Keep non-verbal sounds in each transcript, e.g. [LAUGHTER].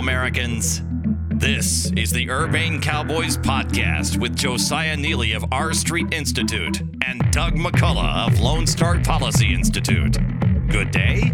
Americans. This is the Urbane Cowboys podcast with Josiah Neeley of R Street Institute and Doug McCullough of Lone Star Policy Institute. Good day.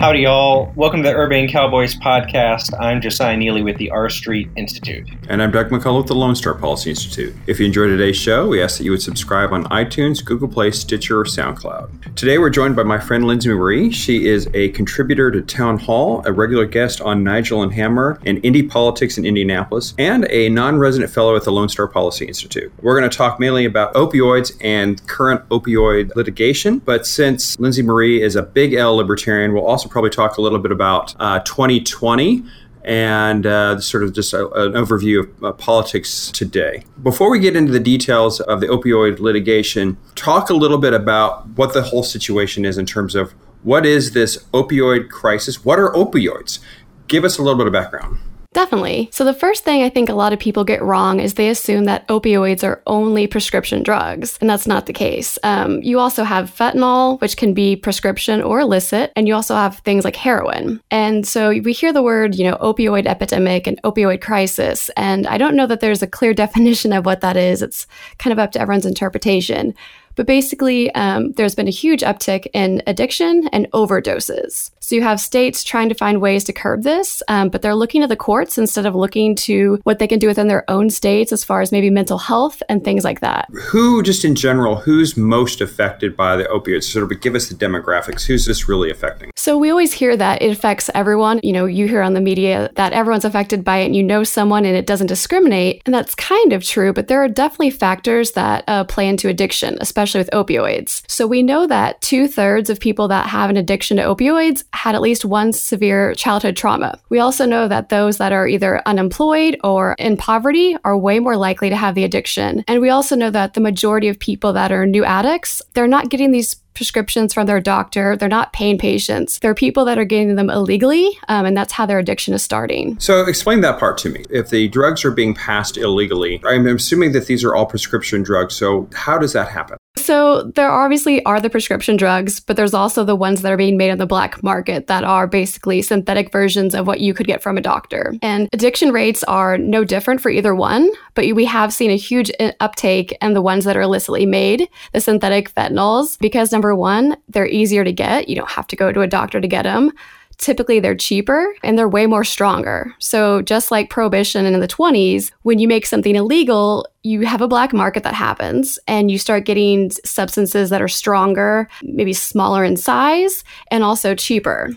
Howdy, y'all. Welcome to the Urbane Cowboys podcast. I'm Josiah Neeley with the R Street Institute. And I'm Doug McCullough with the Lone Star Policy Institute. If you enjoyed today's show, we ask that you would subscribe on iTunes, Google Play, Stitcher, or SoundCloud. Today, we're joined by my friend Lindsay Marie. She is a contributor to TownHall, a regular guest on Nigel and Hammer and IndyPolitics in Indianapolis, and a non resident fellow at the Lone Star Policy Institute. We're going to talk mainly about opioids and current opioid litigation, but since Lindsay Marie is a big L libertarian, we'll also probably talk a little bit about uh, 2020 and uh, sort of just a, an overview of uh, politics today. Before we get into the details of the opioid litigation, talk a little bit about what the whole situation is in terms of what is this opioid crisis? What are opioids? Give us a little bit of background. Definitely. So, the first thing I think a lot of people get wrong is they assume that opioids are only prescription drugs, and that's not the case. Um, you also have fentanyl, which can be prescription or illicit, and you also have things like heroin. And so we hear the word, you know, opioid epidemic and opioid crisis, and I don't know that there's a clear [LAUGHS] definition of what that is. It's kind of up to everyone's interpretation. But basically, um, there's been a huge uptick in addiction and overdoses. So you have states trying to find ways to curb this, um, but they're looking to the courts instead of looking to what they can do within their own states as far as maybe mental health and things like that. Who, just in general, who's most affected by the opioids? Sort of give us the demographics. Who's this really affecting? So we always hear that it affects everyone. You know, you hear on the media that everyone's affected by it and you know someone and it doesn't discriminate. And that's kind of true, but there are definitely factors that uh, play into addiction, especially especially with opioids. So we know that two thirds of people that have an addiction to opioids had at least one severe childhood trauma. We also know that those that are either unemployed or in poverty are way more likely to have the addiction. And we also know that the majority of people that are new addicts, they're not getting these prescriptions from their doctor. They're not pain patients. They're people that are getting them illegally, um, and that's how their addiction is starting. So, explain that part to me. If the drugs are being passed illegally, I'm assuming that these are all prescription drugs. So, how does that happen? So there obviously are the prescription drugs, but there's also the ones that are being made on the black market that are basically synthetic versions of what you could get from a doctor. And addiction rates are no different for either one, but we have seen a huge uh, uptake in the ones that are illicitly made, the synthetic fentanyls, because number one, they're easier to get. You don't have to go to a doctor to get them typically they're cheaper and they're way more stronger. So, just like prohibition in the 20s, when you make something illegal, you have a black market that happens and you start getting substances that are stronger, maybe smaller in size, and also cheaper.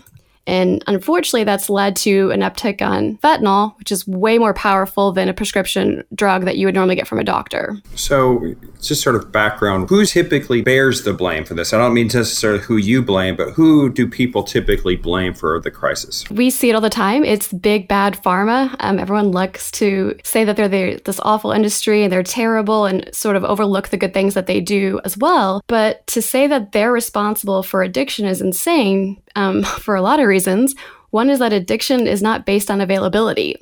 And unfortunately, that's led to an uptick on fentanyl, which is way more powerful than a prescription drug that you would normally get from a doctor. So, just sort of background who typically bears the blame for this? I don't mean necessarily who you blame, but who do people typically blame for the crisis? We see it all the time. It's big, bad pharma. Um, everyone likes to say that they're the, this awful industry and they're terrible and sort of overlook the good things that they do as well. But to say that they're responsible for addiction is insane um, [LAUGHS] for a lot of reasons. One is that addiction is not based on availability.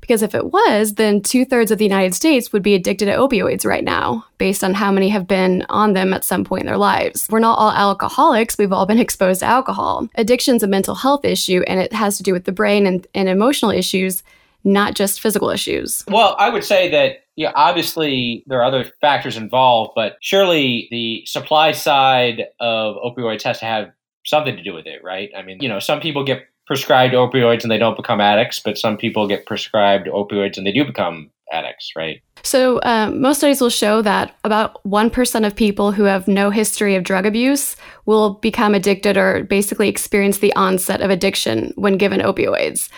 Because if it was, then two thirds of the United States would be addicted to opioids right now, based on how many have been on them at some point in their lives. We're not all alcoholics, we've all been [LAUGHS] exposed to alcohol. Addiction's a mental health issue, and it has to do with the brain and, and emotional issues, not just physical issues. Well, I would say that yeah, obviously there are other factors involved, but surely the supply side of opioids has to have something to do with it, right? I mean, you know, some people get prescribed opioids and they don't become addicts, but some people get prescribed opioids and they do become addicts, right? So, um, most studies will show that about 1% of people who have no history of drug abuse will become addicted or basically experience the onset of addiction when given opioids.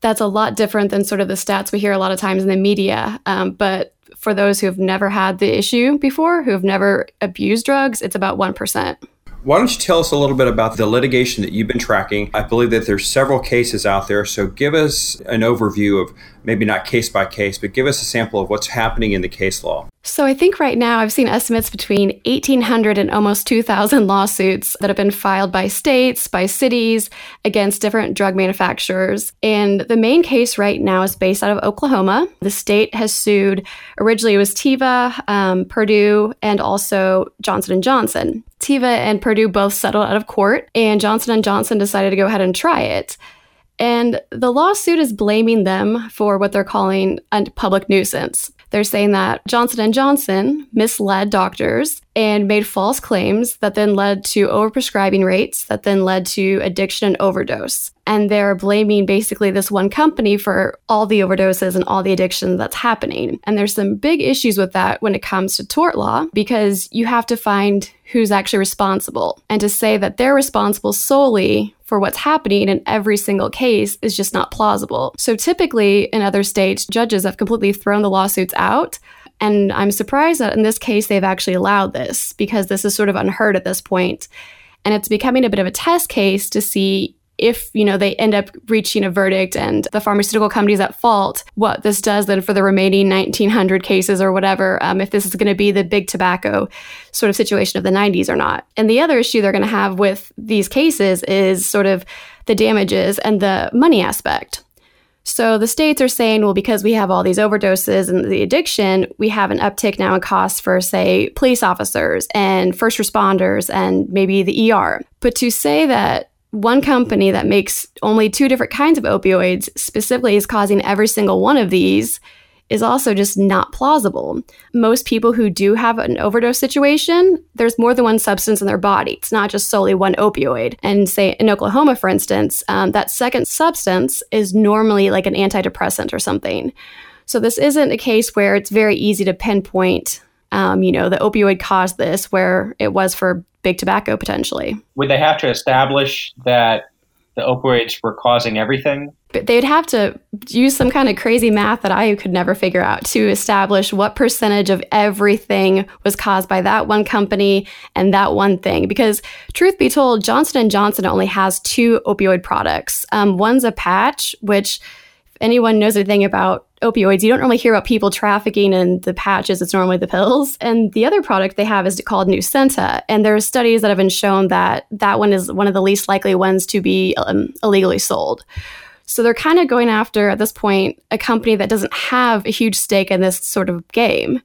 That's a lot different than sort of the stats we hear a lot of times in the media. Um, but for those who have never had the issue before, who have never abused drugs, it's about 1%. Why don't you tell us a little bit about the litigation that you've been tracking? I believe that there's several cases out there, so give us an overview of maybe not case by case, but give us a sample of what's happening in the case law. So I think right now I've seen estimates between 1,800 and almost 2,000 lawsuits that have been filed by states, by cities, against different drug manufacturers. And the main case right now is based out of Oklahoma. The state has sued. Originally, it was Teva, um, Purdue, and also Johnson and Johnson. Teva and Purdue both settled out of court, and Johnson and Johnson decided to go ahead and try it. And the lawsuit is blaming them for what they're calling a public nuisance. They're saying that Johnson & Johnson misled doctors and made false claims that then led to overprescribing rates that then led to addiction and overdose. And they're blaming basically this one company for all the overdoses and all the addiction that's happening. And there's some big issues with that when it comes to tort law because you have to find who's actually responsible. And to say that they're responsible solely for what's happening in every single case is just not plausible. So typically in other states, judges have completely thrown the lawsuits out and I'm surprised that in this case they've actually allowed this because this is sort of unheard at this point. And it's becoming a bit of a test case to see if you know they end up reaching a verdict and the pharmaceutical companies at fault what this does then for the remaining 1900 cases or whatever um, if this is going to be the big tobacco sort of situation of the 90s or not and the other issue they're going to have with these cases is sort of the damages and the money aspect so the states are saying, well, because we have all these overdoses and the addiction, we have an uptick now in costs for, say, police officers and first responders and maybe the ER. But to say that one company that makes only two different kinds of opioids specifically is causing every single one of these is also just not plausible. Most people who do have an overdose situation, there's more than one substance in their body. It's not just solely one opioid. And say in Oklahoma, for instance, um, that second substance is normally like an antidepressant or something. So this isn't a case where it's very easy to pinpoint, um, you know, the opioid caused this, where it was for big tobacco potentially. Would they have to establish that the opioids were causing everything? But they'd have to use some kind of crazy math that I could never figure out to establish what percentage of everything was caused by that one company and that one thing. Because truth be told, Johnson & Johnson only has two opioid products. Um, one's a patch, which anyone knows anything about opioids, you don't normally hear about people trafficking in the patches. It's normally the pills. And the other product they have is called Nucynta. And there are studies that have been shown that that one is one of the least likely ones to be um, illegally sold. So they're kind of going after, at this point, a company that doesn't have a huge stake in this sort of game.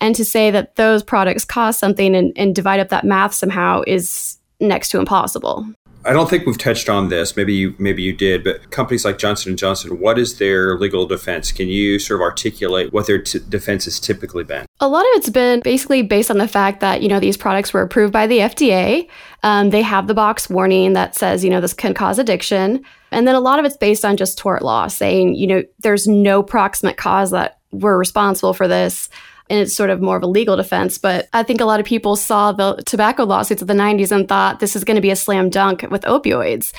And to say that those products cost something and, and divide up that math somehow is next to impossible. I don't think we've touched on this. Maybe you maybe you did, but companies like Johnson and Johnson, what is their legal defense? Can you sort of articulate what their t- defense has typically been? A lot of it's been basically based on the fact that you know these products were approved by the FDA. Um, they have the box warning that says you know this can cause addiction, and then a lot of it's based on just tort law, saying you know there's no proximate cause that we're responsible for this and it's sort of more of a legal defense. But I think a lot of people saw the tobacco lawsuits of the 90s and thought this is going to be a slam dunk with opioids.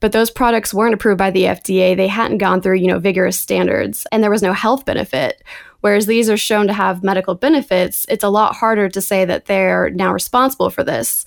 But those products weren't approved by the FDA. They hadn't gone through, you know, vigorous standards and there was no health benefit. Whereas these are shown to have medical benefits, it's a lot harder to say that they're now responsible for this.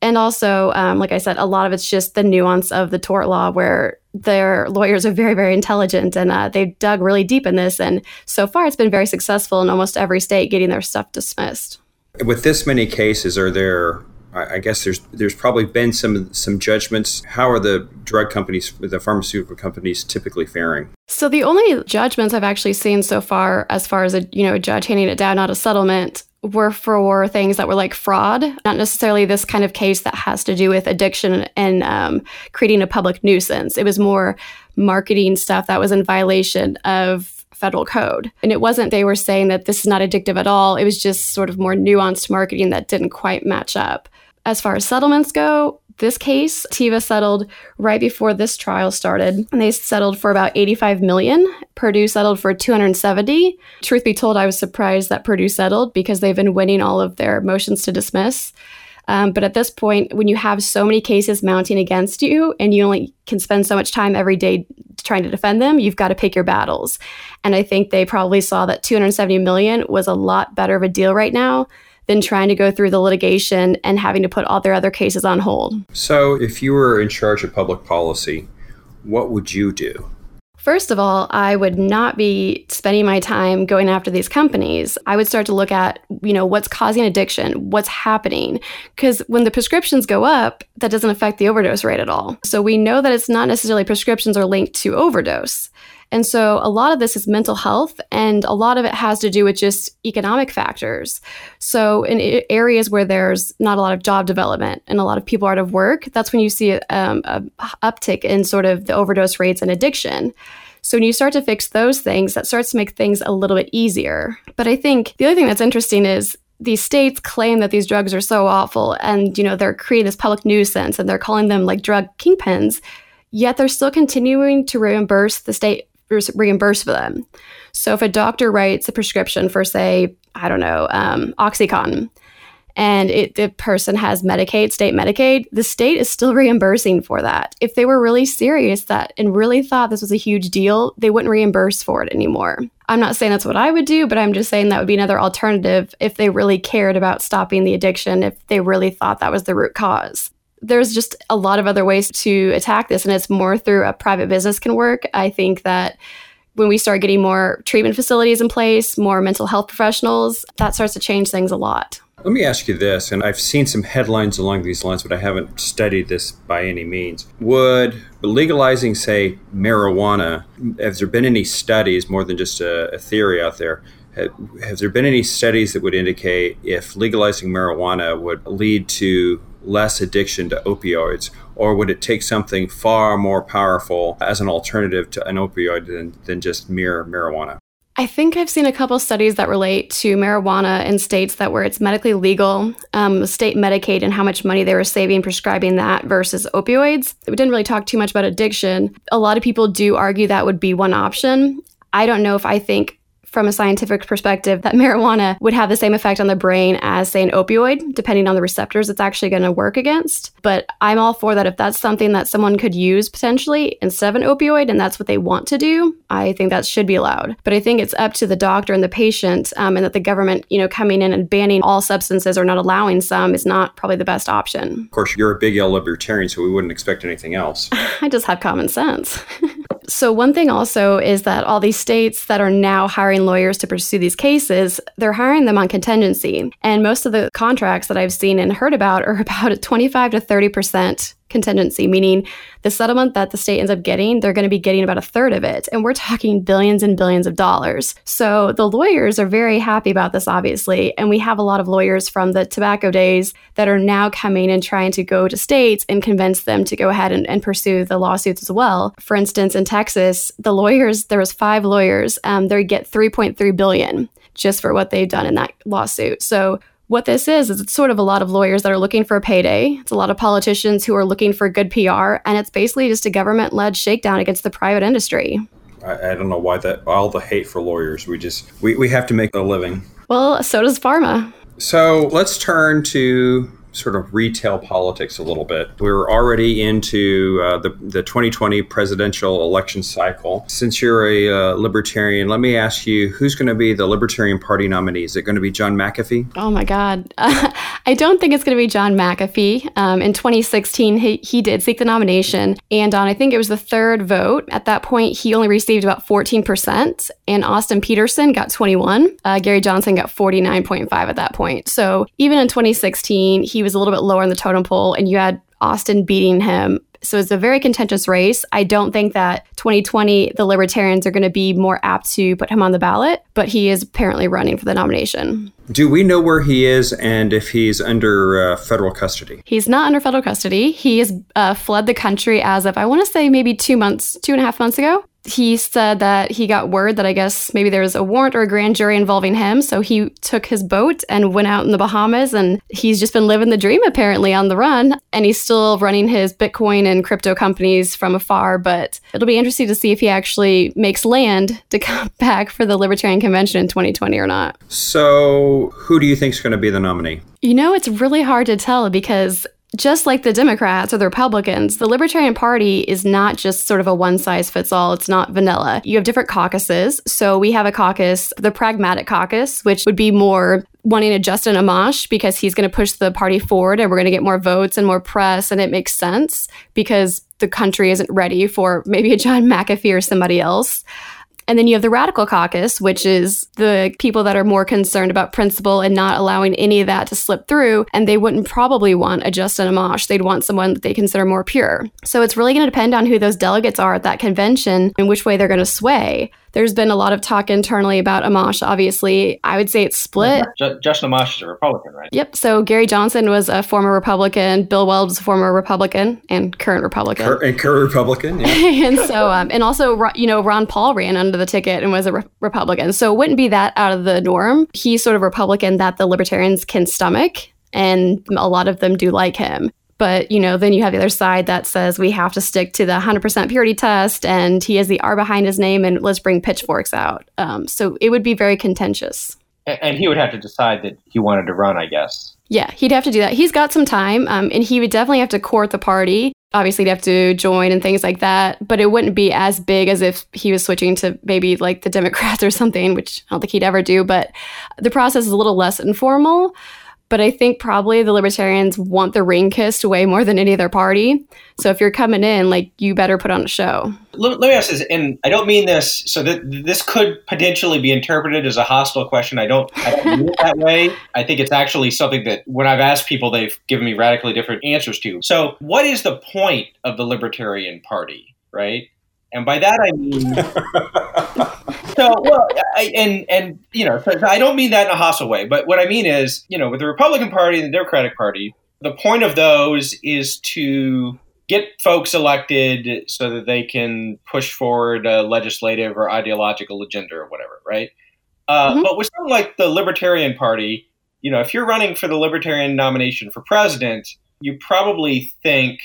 And also, um, like I said, a lot of it's just the nuance of the tort law where their lawyers are very, very intelligent and uh, they've dug really deep in this. And so far, it's been very successful in almost every state getting their stuff dismissed. With this many cases, are there? I guess there's there's probably been some some judgments. How are the drug companies, the pharmaceutical companies, typically faring? So the only judgments I've actually seen so far, as far as a you know a judge handing it down, not a settlement, were for things that were like fraud, not necessarily this kind of case that has to do with addiction and um, creating a public nuisance. It was more marketing stuff that was in violation of federal code. And it wasn't they were saying that this is not addictive at all. It was just sort of more nuanced marketing that didn't quite match up. As far as settlements go, this case, Teva settled right before this trial started, and they settled for about 85 million. Purdue settled for 270. Truth be told, I was surprised that Purdue settled because they've been winning all of their motions to dismiss. Um, but at this point, when you have so many cases mounting against you and you only can spend so much time every day trying to defend them, you've got to pick your battles. And I think they probably saw that 270 million was a lot better of a deal right now than trying to go through the litigation and having to put all their other cases on hold. So, if you were in charge of public policy, what would you do? First of all, I would not be spending my time going after these companies. I would start to look at, you know, what's causing addiction, what's happening. Because when the prescriptions go up, that doesn't affect the overdose rate at all. So we know that it's not necessarily prescriptions are linked to overdose. And so a lot of this is mental health, and a lot of it has to do with just economic factors. So, in areas where there's not a lot of job development and a lot of people are out of work, that's when you see um, a uptick in sort of the overdose rates and addiction. So when you start to fix those things, that starts to make things a little bit easier. But I think the other thing that's interesting is these states claim that these drugs are so awful and you know they're creating this public nuisance and they're calling them like drug kingpins yet they're still continuing to reimburse the state reimburse for them so if a doctor writes a prescription for say i don't know um, oxycontin and it, the person has Medicaid, state Medicaid, the state is still [LAUGHS] reimbursing for that. If they were really serious that and really thought this was a huge deal, they wouldn't reimburse for it anymore. I'm not saying that's what I would do, but I'm just saying that would be another alternative if they really cared about stopping the addiction, if they really thought that was the root cause. There's just a lot of other ways to attack this, and it's more through a private business can work. I think that when we start getting more treatment facilities in place, more mental health professionals, that starts to change things a lot. Let me ask you this, and I've seen some headlines along these lines, but I haven't studied this by any means. Would legalizing, say, marijuana, have there been any studies, more than just a, a theory out there, Have there been any studies that would indicate if legalizing marijuana would lead to less addiction to opioids, or would it take something far more powerful as an alternative to an opioid than, than just mere marijuana? I think I've seen a couple studies that relate to marijuana in states that where it's medically legal, um, state Medicaid, and how much money they were saving prescribing that versus opioids. We didn't really talk too much about addiction. A lot of people do argue that would be one option. I don't know if I think from a scientific perspective that marijuana would have the same effect on the brain as, say, an opioid, depending on the receptors it's actually going to work against. But I'm all for that. If that's something that someone could use potentially instead of an opioid and that's what they want to do, I think that should be allowed. But I think it's up to the doctor and the patient, um, and that the government, you know, coming in and banning all substances or not allowing some is not probably the best option. Of course, you're a big L libertarian, so we wouldn't expect anything else. [LAUGHS] I just have common sense. [LAUGHS] So, one thing also is that all these states that are now hiring lawyers to pursue these cases, they're hiring them on contingency. And most of the contracts that I've seen and heard about are [LAUGHS] about 25 to 30% contingency, meaning the settlement that the state ends up getting, they're going to be getting about a third of it. And we're talking billions and billions of dollars. So the lawyers are very happy about this, obviously. And we have a lot of lawyers from the tobacco days that are now coming and trying to go to states and convince them to go ahead and, and pursue the lawsuits as well. For instance, in Texas, the lawyers, there was five lawyers, um, they get 3.3 billion just for what they've done in that lawsuit. So what this is is it's sort of a lot of lawyers that are looking for a payday. It's a lot of politicians who are looking for good PR, and it's basically just a government-led shakedown against the private industry. I, I don't know why that all the hate for lawyers. We just we, we have to make a living. Well, so does pharma. So let's turn to sort of retail politics a little bit. We're already into uh, the, the 2020 presidential election cycle. Since you're a uh, libertarian, let me ask you who's going to be the Libertarian Party nominee? Is it going to be John McAfee? Oh my God. [LAUGHS] Uh, I don't think it's going to be John McAfee. Um, in 2016, he, he did seek the nomination, and on I think it was the third vote. At that point, he only received about 14%, and Austin Petersen got 21. Uh, Gary Johnson got 49.5 at that point. So even in 2016, he was a little bit lower in the totem pole, and you had Austin beating him. So it's a very contentious race. I don't think that 2020 the Libertarians are going to be more apt to put him on the ballot, but he is apparently running for the nomination. Do we know where he is and if he's under uh, federal custody? He's not under federal custody. He has uh, fled the country as of, I want to say, maybe two months, two and a half months ago he said that he got word that I guess maybe there was a warrant or a grand jury involving him. So he took his boat and went out in the Bahamas and he's just been living the dream apparently on the run. And he's still running his Bitcoin and crypto companies from afar. But it'll be interesting to see if he actually makes land to come [LAUGHS] back for the Libertarian Convention in 2020 or not. So who do you think is going to be the nominee? You know, it's really hard to tell because just like the Democrats or the Republicans, the Libertarian Party is not just sort of a one size fits all. It's not vanilla. You have different caucuses. So we have a caucus, the Pragmatic Caucus, which would be more wanting a Justin Amash because he's going to push the party forward and we're going to get more votes and more press. And it makes sense because the country isn't ready for maybe a John [LAUGHS] McAfee or somebody else. And then you have the radical caucus, which is the people that are more concerned about principle and not allowing any of that to slip through. And they wouldn't probably want a Justin Amash. They'd want someone that they consider more pure. So it's really going to depend on who those delegates are at that convention and which way they're going to sway. There's been a lot of talk internally about Amash. Obviously, I would say it's split. Justin Amash is a Republican, right? Yep. So Gary Johnson was a former Republican. Bill Weld was a former Republican and current Republican. Cur- and current Republican, yeah. [LAUGHS] and so, um, and also, you know, Ron Paul ran under the ticket and was a re- Republican. So it wouldn't be that out of the norm. He's sort of Republican that the Libertarians can stomach and a lot of them do like him. But, you know, then you have the other side that says we have to stick to the 100% purity test and he has the R behind his name and let's bring pitchforks out. Um, so it would be very contentious. And he would have to decide that he wanted to run, I guess. Yeah, he'd have to do that. He's got some time um, and he would definitely have to court the party. Obviously, he'd have to join and things like that, but it wouldn't be as big as if he was switching to maybe like the Democrats [LAUGHS] or something, which I don't think he'd ever do. But the process is a little less informal. But I think probably the libertarians want the ring kissed way more than any other party. So if you're coming in, like you better put on a show. Let, let me ask this, and I don't mean this so that this could potentially be interpreted as a hostile question. I don't, I don't mean it that way. I think it's actually something that when I've asked people, they've given me radically different answers to. So, what is the point of the Libertarian Party, right? And by that I mean [LAUGHS] so well, I, and and you know, so I don't mean that in a hostile way, but what I mean is, you know, with the Republican Party and the Democratic Party, the point of those is to get folks elected so that they can push forward a legislative or ideological agenda or whatever, right? Uh, mm-hmm. But with something like the Libertarian Party, you know, if you're running for the Libertarian nomination for president, you probably think,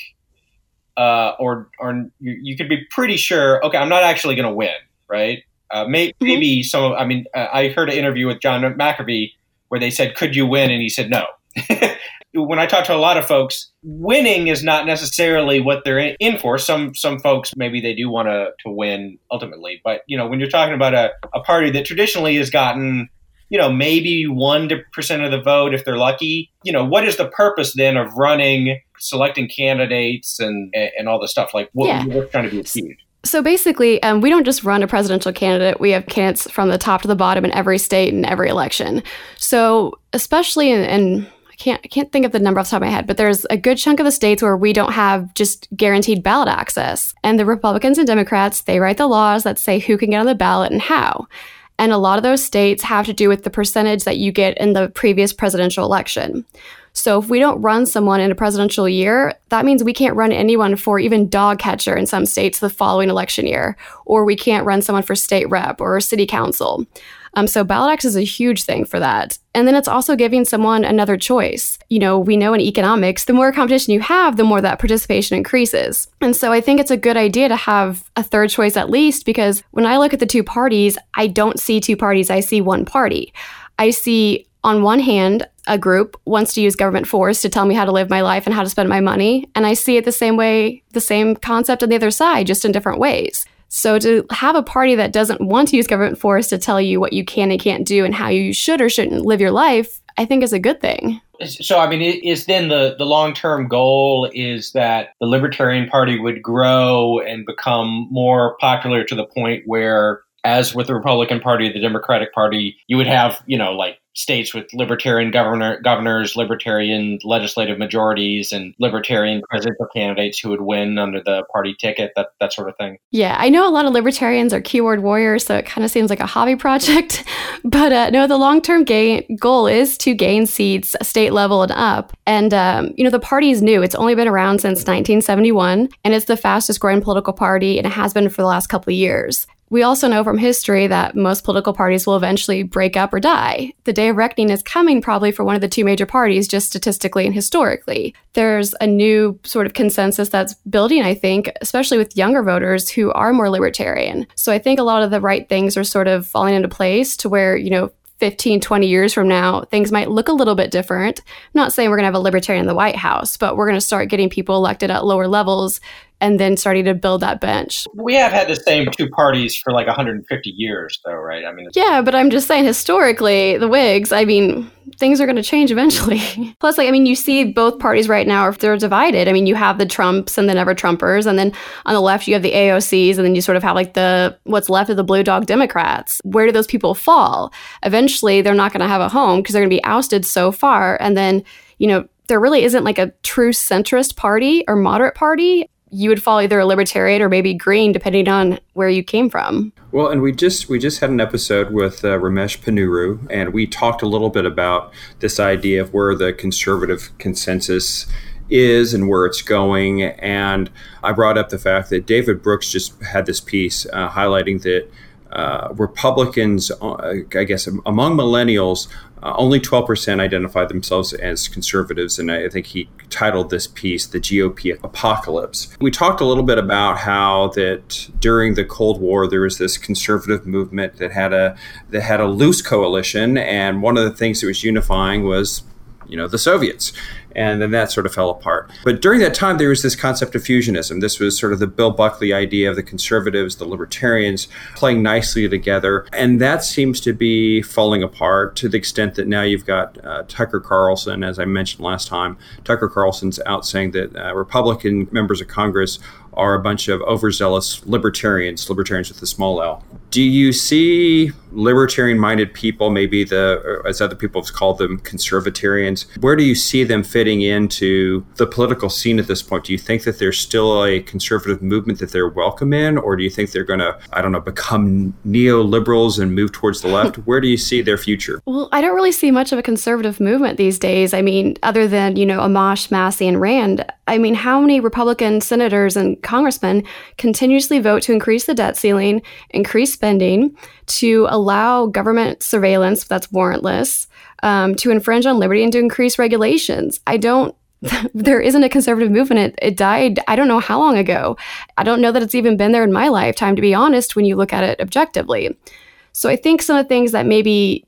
uh, or or you, you could be pretty sure, okay, I'm not actually going to win, right? Uh, may, mm-hmm. maybe some. Of, I mean, uh, I heard an interview with John McAfee where they said, "Could you win?" and he said, "No." [LAUGHS] when I talk to a lot of folks, winning is not necessarily what they're in for. Some some folks maybe they do want to to win ultimately, but you know when you're talking about a, a party that traditionally has gotten you know maybe one percent of the vote if they're lucky, you know what is the purpose then of running, selecting candidates and and all the stuff like what yeah. what's trying to be achieved? So basically, um, we don't just run a presidential candidate. We have candidates from the top to the bottom in every state and every election. So especially in, in I can't I can't think of the number off the top of my head, but there's a good chunk of the states where we don't have just guaranteed ballot access. And the Republicans and Democrats, they write the laws that say who can get on the ballot and how. And a lot of those states have to do with the percentage that you get in the previous presidential election. So if we don't run someone in a presidential year, that means we can't run anyone for even dog catcher in some states the following election year, or we can't run someone for state rep or city council. Um, so ballot access is a huge thing for that. And then it's also giving someone another choice. You know, we know in economics, the more competition you have, the more that participation increases. And so I think it's a good idea to have a third choice at least, because when I look at the two parties, I don't see two parties, I see one party. I see on one hand, a group wants to use government force to tell me how to live my life and how to spend my money. And I see it the same way, the same concept on the other side, just in different ways. So to have a party that doesn't want to use government force to tell you what you can and can't do and how you should or shouldn't live your life, I think is a good thing. So I mean, is then the the long term goal is that the Libertarian Party would grow and become more popular to the point where as with the Republican Party, the Democratic Party, you would have, you know, like states with libertarian governor governors, libertarian legislative majorities, and libertarian presidential candidates who would win under the party ticket, that that sort of thing. Yeah, I know a lot of libertarians are keyword warriors, so it kind of seems like a hobby project. [LAUGHS] but uh, no, the long term goal is to gain seats state level and up. And um, you know, the party is new; it's only been around since 1971, and it's the fastest growing political party, and it has been for the last couple of years. We also know from history that most political parties will eventually break up or die. The day of reckoning is coming probably for one of the two major parties, just statistically and historically. There's a new sort of consensus that's building, I think, especially with younger voters who are more libertarian. So I think a lot of the right things are sort of falling into place to where, you know, 15, 20 years from now, things might look a little bit different. I'm not saying we're going to have a libertarian in the White House, but we're going to start getting people elected at lower levels and then starting to build that bench. We have had the same two parties for like 150 years, though, right? I mean, yeah, but I'm just saying, historically, the Whigs, I mean, things are going to change eventually. [LAUGHS] Plus, like, I mean, you see both parties right now, if they're divided, I mean, you have the Trumps and the never Trumpers, and then on the left, you have the AOCs, and then you sort of have like the what's left of the blue dog Democrats. Where do those people fall? Eventually, they're not going to have a home because they're going to be ousted so far. And then, you know, there really isn't like a true centrist party or moderate party you would fall either a libertarian or maybe green depending on where you came from. Well and we just we just had an episode with uh, ramesh ponnuru and we talked a little bit about this idea of where the conservative consensus is and where it's going. And i brought up the fact that david brooks just had this piece uh, highlighting that uh, Republicans, uh, I guess, among millennials, uh, only 12% identify themselves as conservatives, and I think he titled this piece "The GOP Apocalypse." We talked a little bit about how that during the Cold War there was this conservative movement that had a that had a loose coalition, and one of the things that was unifying was you know the Soviets and then that sort of fell apart. But during that time, there was this concept of fusionism. This was sort of the Bill Buckley idea of the conservatives, the libertarians playing nicely together, and that seems to be falling apart to the extent that now you've got uh, Tucker Carlson, as I mentioned last time. Tucker Carlson's out saying that uh, Republican members of Congress are a bunch of overzealous libertarians, libertarians with a small L. Do you see libertarian minded people, maybe the, as other people have called them, conservatarians? Where do you see them fitting into the political scene at this point? Do you think that there's still a conservative movement that they're welcome in, or do you think they're going to, I don't know, become neoliberals and move towards the left? [LAUGHS] Where do you see their future? Well, I don't really see much of a conservative movement these days. I mean, other than, you know, Amash, Massey, and Rand, I mean, how many Republican senators and congressmen continuously vote to increase the debt ceiling, increase spending, to allow government surveillance that's warrantless, um, to infringe on liberty, and to increase regulations? I don't [LAUGHS] there isn't a conservative movement. It, it died, I don't know how long ago. I don't know that it's even been there in my lifetime, to be honest, when you look at it objectively. So I think some of the things that maybe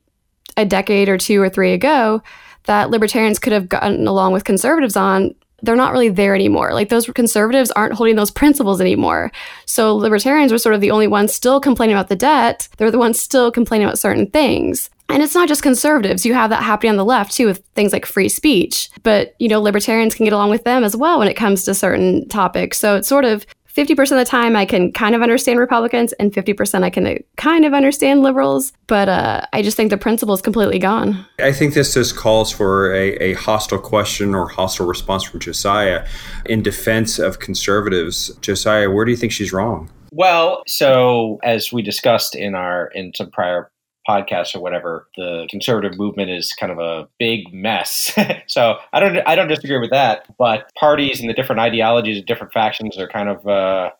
a decade or two or three ago that libertarians could have gotten along with conservatives on they're not really there anymore. Like those conservatives aren't holding those principles anymore. So libertarians were sort of the only ones still complaining about the debt. They're the ones still complaining about certain things. And it's not just conservatives. You have that happening on the left too with things like free speech. But, you know, libertarians can get along with them as well when it comes to certain topics. So it's sort of 50% of the time I can kind of understand Republicans and 50% I can uh, kind of understand liberals, but uh, I just think the principle is completely gone. I think this just calls for a, a hostile question or hostile response from Josiah in defense of conservatives. Josiah, where do you think she's wrong? Well, so as we discussed in our in some prior podcasts or whatever, the conservative movement is kind of a big mess. [LAUGHS] so I don't I don't disagree with that. But parties and the different ideologies of different factions are kind of uh,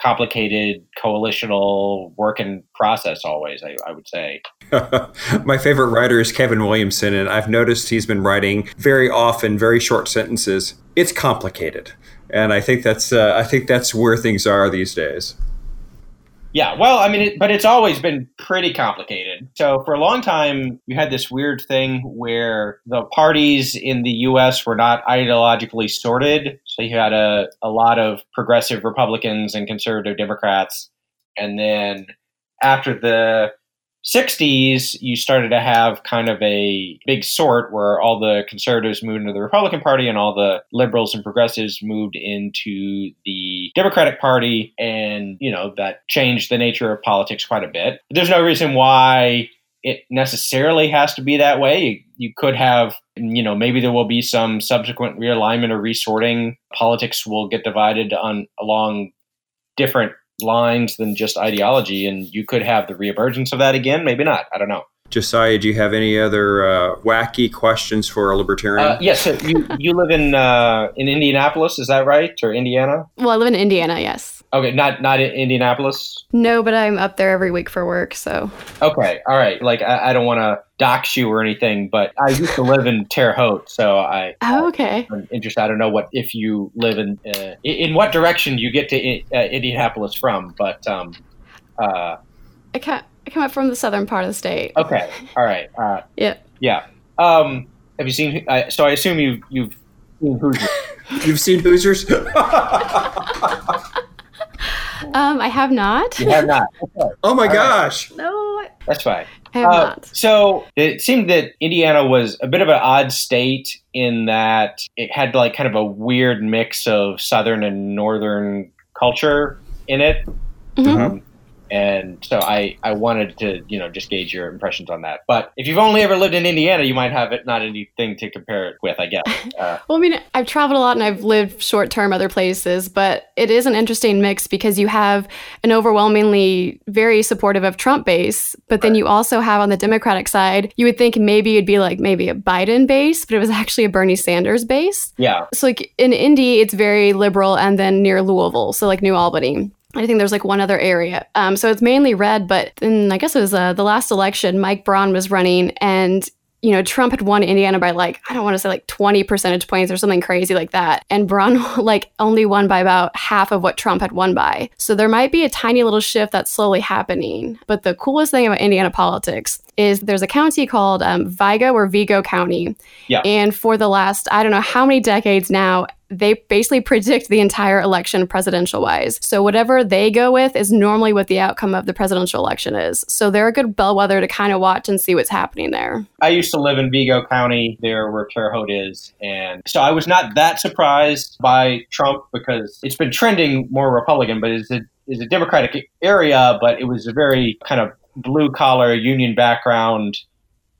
complicated coalitional working process always I, I would say [LAUGHS] my favorite writer is kevin williamson and i've noticed he's been writing very often very short sentences it's complicated and i think that's uh, i think that's where things are these days yeah, well, I mean, it, but it's always been pretty complicated. So for a long time, you had this weird thing where the parties in the U.S. were not ideologically sorted. So you had a, a lot of progressive Republicans and conservative Democrats. And then after the 60s, you started to have kind of a big sort where all the conservatives moved into the Republican Party and all the liberals and progressives moved into the Democratic Party. And, you know, that changed the nature of politics quite a bit. There's no reason why it necessarily has to be that way. You, you could have, you know, maybe there will be some subsequent realignment or resorting. Politics will get divided on along different lines than just ideology, and you could have the reemergence of that again. Maybe not. I don't know. Josiah, do you have any other uh, wacky questions for a libertarian? Uh, yes, so you you live in uh, in Indianapolis, is that right, or Indiana? Well, I live in Indiana. Yes. Okay, not not in Indianapolis. No, but I'm up there every week for work. So. Okay, all right. Like I, I don't want to dox you or anything, but I used to live in Terre Haute, so I. Oh, okay. I'm interested. I don't know what if you live in uh, in what direction you get to uh, Indianapolis from, but um, uh, I can't. I come up from the southern part of the state. Okay. All right. Uh, yeah. Yeah. Um, have you seen? Uh, so I assume you you've seen Hoosiers. [LAUGHS] You've seen Hoosiers? [LAUGHS] Um, I have not. You have not. [LAUGHS] Okay, oh my All right. gosh. No, that's fine. I have Uh, not. So it seemed that Indiana was a bit of an odd state in that it had like kind of a weird mix of southern and northern culture in it. Mhm. Um, and so I, I wanted to you know just gauge your impressions on that. But if you've only ever lived in Indiana, you might have it not anything to compare it with, I guess. [LAUGHS] Uh, Well, I mean, I've traveled a lot and I've lived short term other places, but it is an interesting mix because you have an overwhelmingly very supportive of Trump base, but then you also have on the Democratic side, you would think maybe it'd be like maybe a Biden base, but it was [LAUGHS] actually a Bernie Sanders base. yeah, So, like in Indy, it's very liberal, and then near Louisville, so like New Albany. I think there's like one other area. Um, so it's mainly red, but in I guess it was uh, the last election, Mike Braun was running, and you know Trump had won Indiana by like I don't want to say like 20 percentage points or something crazy like that, and Braun [LAUGHS] like only won by about half of what Trump had won by. So there might be a tiny little shift that's slowly happening. But the coolest thing about Indiana politics is there's a county called um, Vigo or Vigo County, Yeah. and for the last I don't know how many decades now, they basically predict the entire election presidential wise. So whatever they go with is normally what the outcome of the presidential election is. So they're a good bellwether to kind of watch and see what's happening there. I used to live in Vigo County, there where Terre Haute is, and so I was not that surprised by Trump because it's been trending more Republican, but it's a is a Democratic area, but it was a very kind of blue collar union background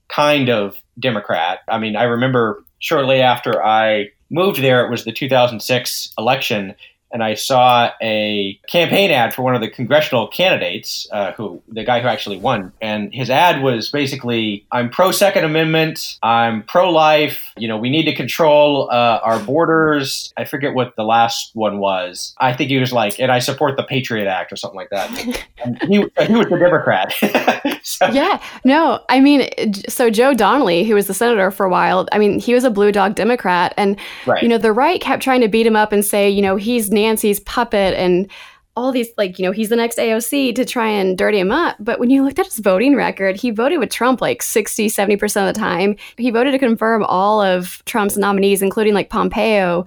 kind of Democrat. I mean, I remember shortly after I moved there, it was the 2006 election, and I saw a campaign ad for one of the congressional candidates, uh, who the guy who actually won, and his ad was basically, "I'm pro Second Amendment, I'm pro life. You know, we need to control uh, our borders." I forget what the last one was. I think he was like, "And I support the Patriot Act" or something like that. and he, he was a Democrat. [LAUGHS] so, Yeah, no, I mean, so Joe Donnelly, who was the senator for a while, I mean, he was a blue dog Democrat, and right. you know, the right kept trying to beat him up and say, you know, he's Nancy's puppet and all these, like, you know, he's the next AOC to try and dirty him up. But when you looked at his voting record, he voted with Trump like 60, 70% of the time. He voted to confirm all of Trump's nominees, including like Pompeo.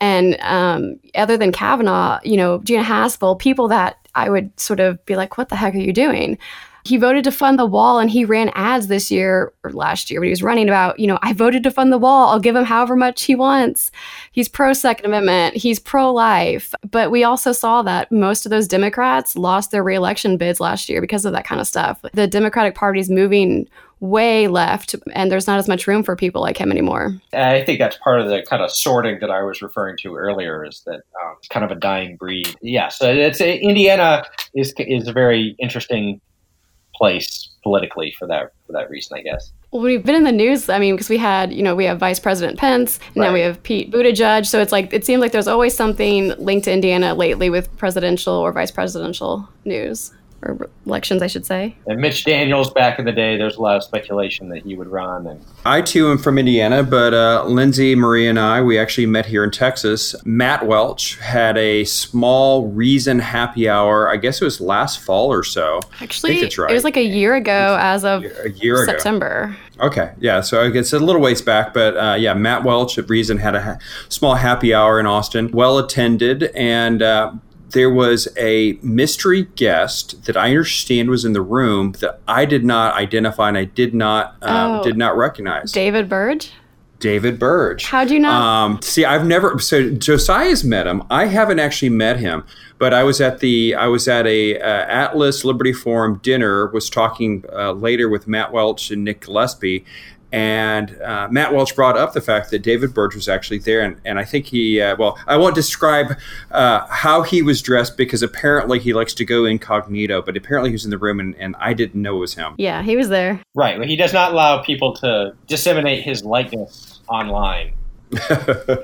And um, other than Kavanaugh, you know, Gina Haspel, people that I would sort of be like, what the heck are you doing? He voted to fund the wall and he ran ads this year or last year when he was running about, you know, I voted to fund the wall. I'll give him however much he wants. He's pro Second Amendment. He's pro life. But we also saw that most of those Democrats lost their reelection bids last year because of that kind of stuff. The Democratic Party's moving way left and there's not as much room for people like him anymore. I think that's part of the kind of sorting that I was referring to earlier. Is that um, it's kind of a dying breed? Yeah. So it's Indiana is is a very interesting place politically for that for that reason, I guess. Well, we've been in the news. I mean, because we had, you know, we have Vice President Pence, and now Right. we have Pete Buttigieg. So it's like it seems like there's always something linked to Indiana lately with presidential or vice presidential news or elections, I should say. And Mitch Daniels back in the day, there's a lot of speculation that he would run. And I too am from Indiana, but uh, Lindsay, Marie, and I, we actually met here in Texas. Matt Welch had a small Reason happy hour. I guess it was last fall or so. Actually, that's right. it was like a year ago as of A year ago. September. Okay, yeah, so I guess a little ways back, but uh, yeah, Matt Welch at Reason had a ha- small happy hour in Austin, well attended, and uh, there was a mystery guest that I understand was in the room that I did not identify and I did not um, Oh. did not recognize. David Burge. David Burge. How do you know? Um, see, I've never. So Josiah's met him. I haven't actually met him, but I was at the. I was at a uh, Atlas Liberty Forum dinner. Was talking uh, later with Matt Welch and Nick Gillespie, and uh, Matt Welch brought up the fact that David Burge was actually there, and, and I think he. Uh, well, I won't describe uh, how he was dressed because apparently he likes to go incognito, but apparently he was in the room, and, and I didn't know it was him. yeah, he was there. right, well, he does not allow people to disseminate his likeness online. [LAUGHS]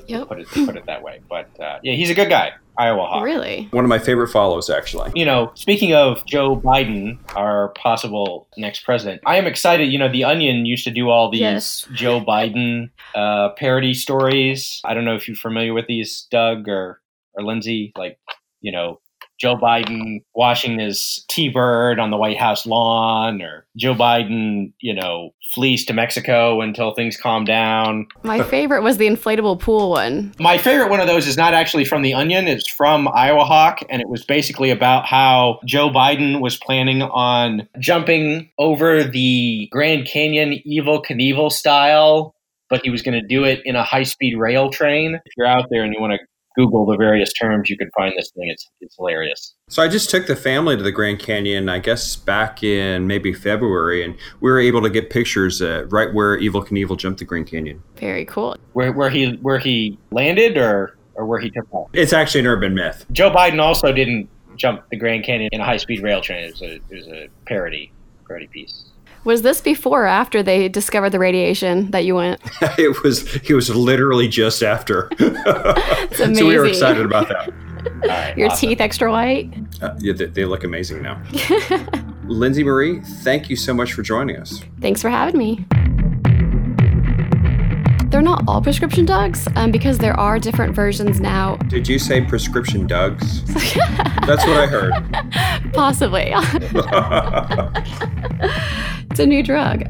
Yep. Put it put it that way. But uh, yeah, he's a good guy, Iowahawk. Really? One of my favorite follows, actually. you know, speaking of Joe Biden, our possible next president, I am excited. You know, The Onion used to do all these Yes. Joe Biden uh, parody stories. I don't know if you're familiar with these, Doug or or Lindsay. Like, you know, Joe Biden washing his T-bird on the White House lawn, or Joe Biden, you know, flees to Mexico until things calm down. My favorite was the inflatable pool one. My favorite one of those is not actually from The Onion, it's from Iowahawk, and it was basically about how Joe Biden was planning on jumping over the Grand Canyon Evel Knievel style, but he was going to do it in a high speed rail train. If you're out there and you want to Google the various terms, you can find this thing. It's it's hilarious. So I just took the family to the Grand Canyon, I guess back in maybe February, and we were able to get pictures uh, right where Evel Knievel jumped the Grand Canyon. Very cool. Where where he where he landed or or where he took off. It's actually an urban myth. Joe Biden also didn't jump the Grand Canyon in a high speed rail train. It was a it was a parody parody piece. Was this before or after they discovered the radiation that you went? [LAUGHS] it was it was literally just after. [LAUGHS] It's amazing. [LAUGHS] so we were excited about that. All right, Your awesome. teeth extra white? Uh, yeah, they, they look amazing now. Lindsay Marie, thank you so much for joining us. Thanks for having me. They're not all prescription drugs um, because there are different versions now. Did you say prescription Dugs? [LAUGHS] That's what I heard. Possibly. [LAUGHS] it's a new drug.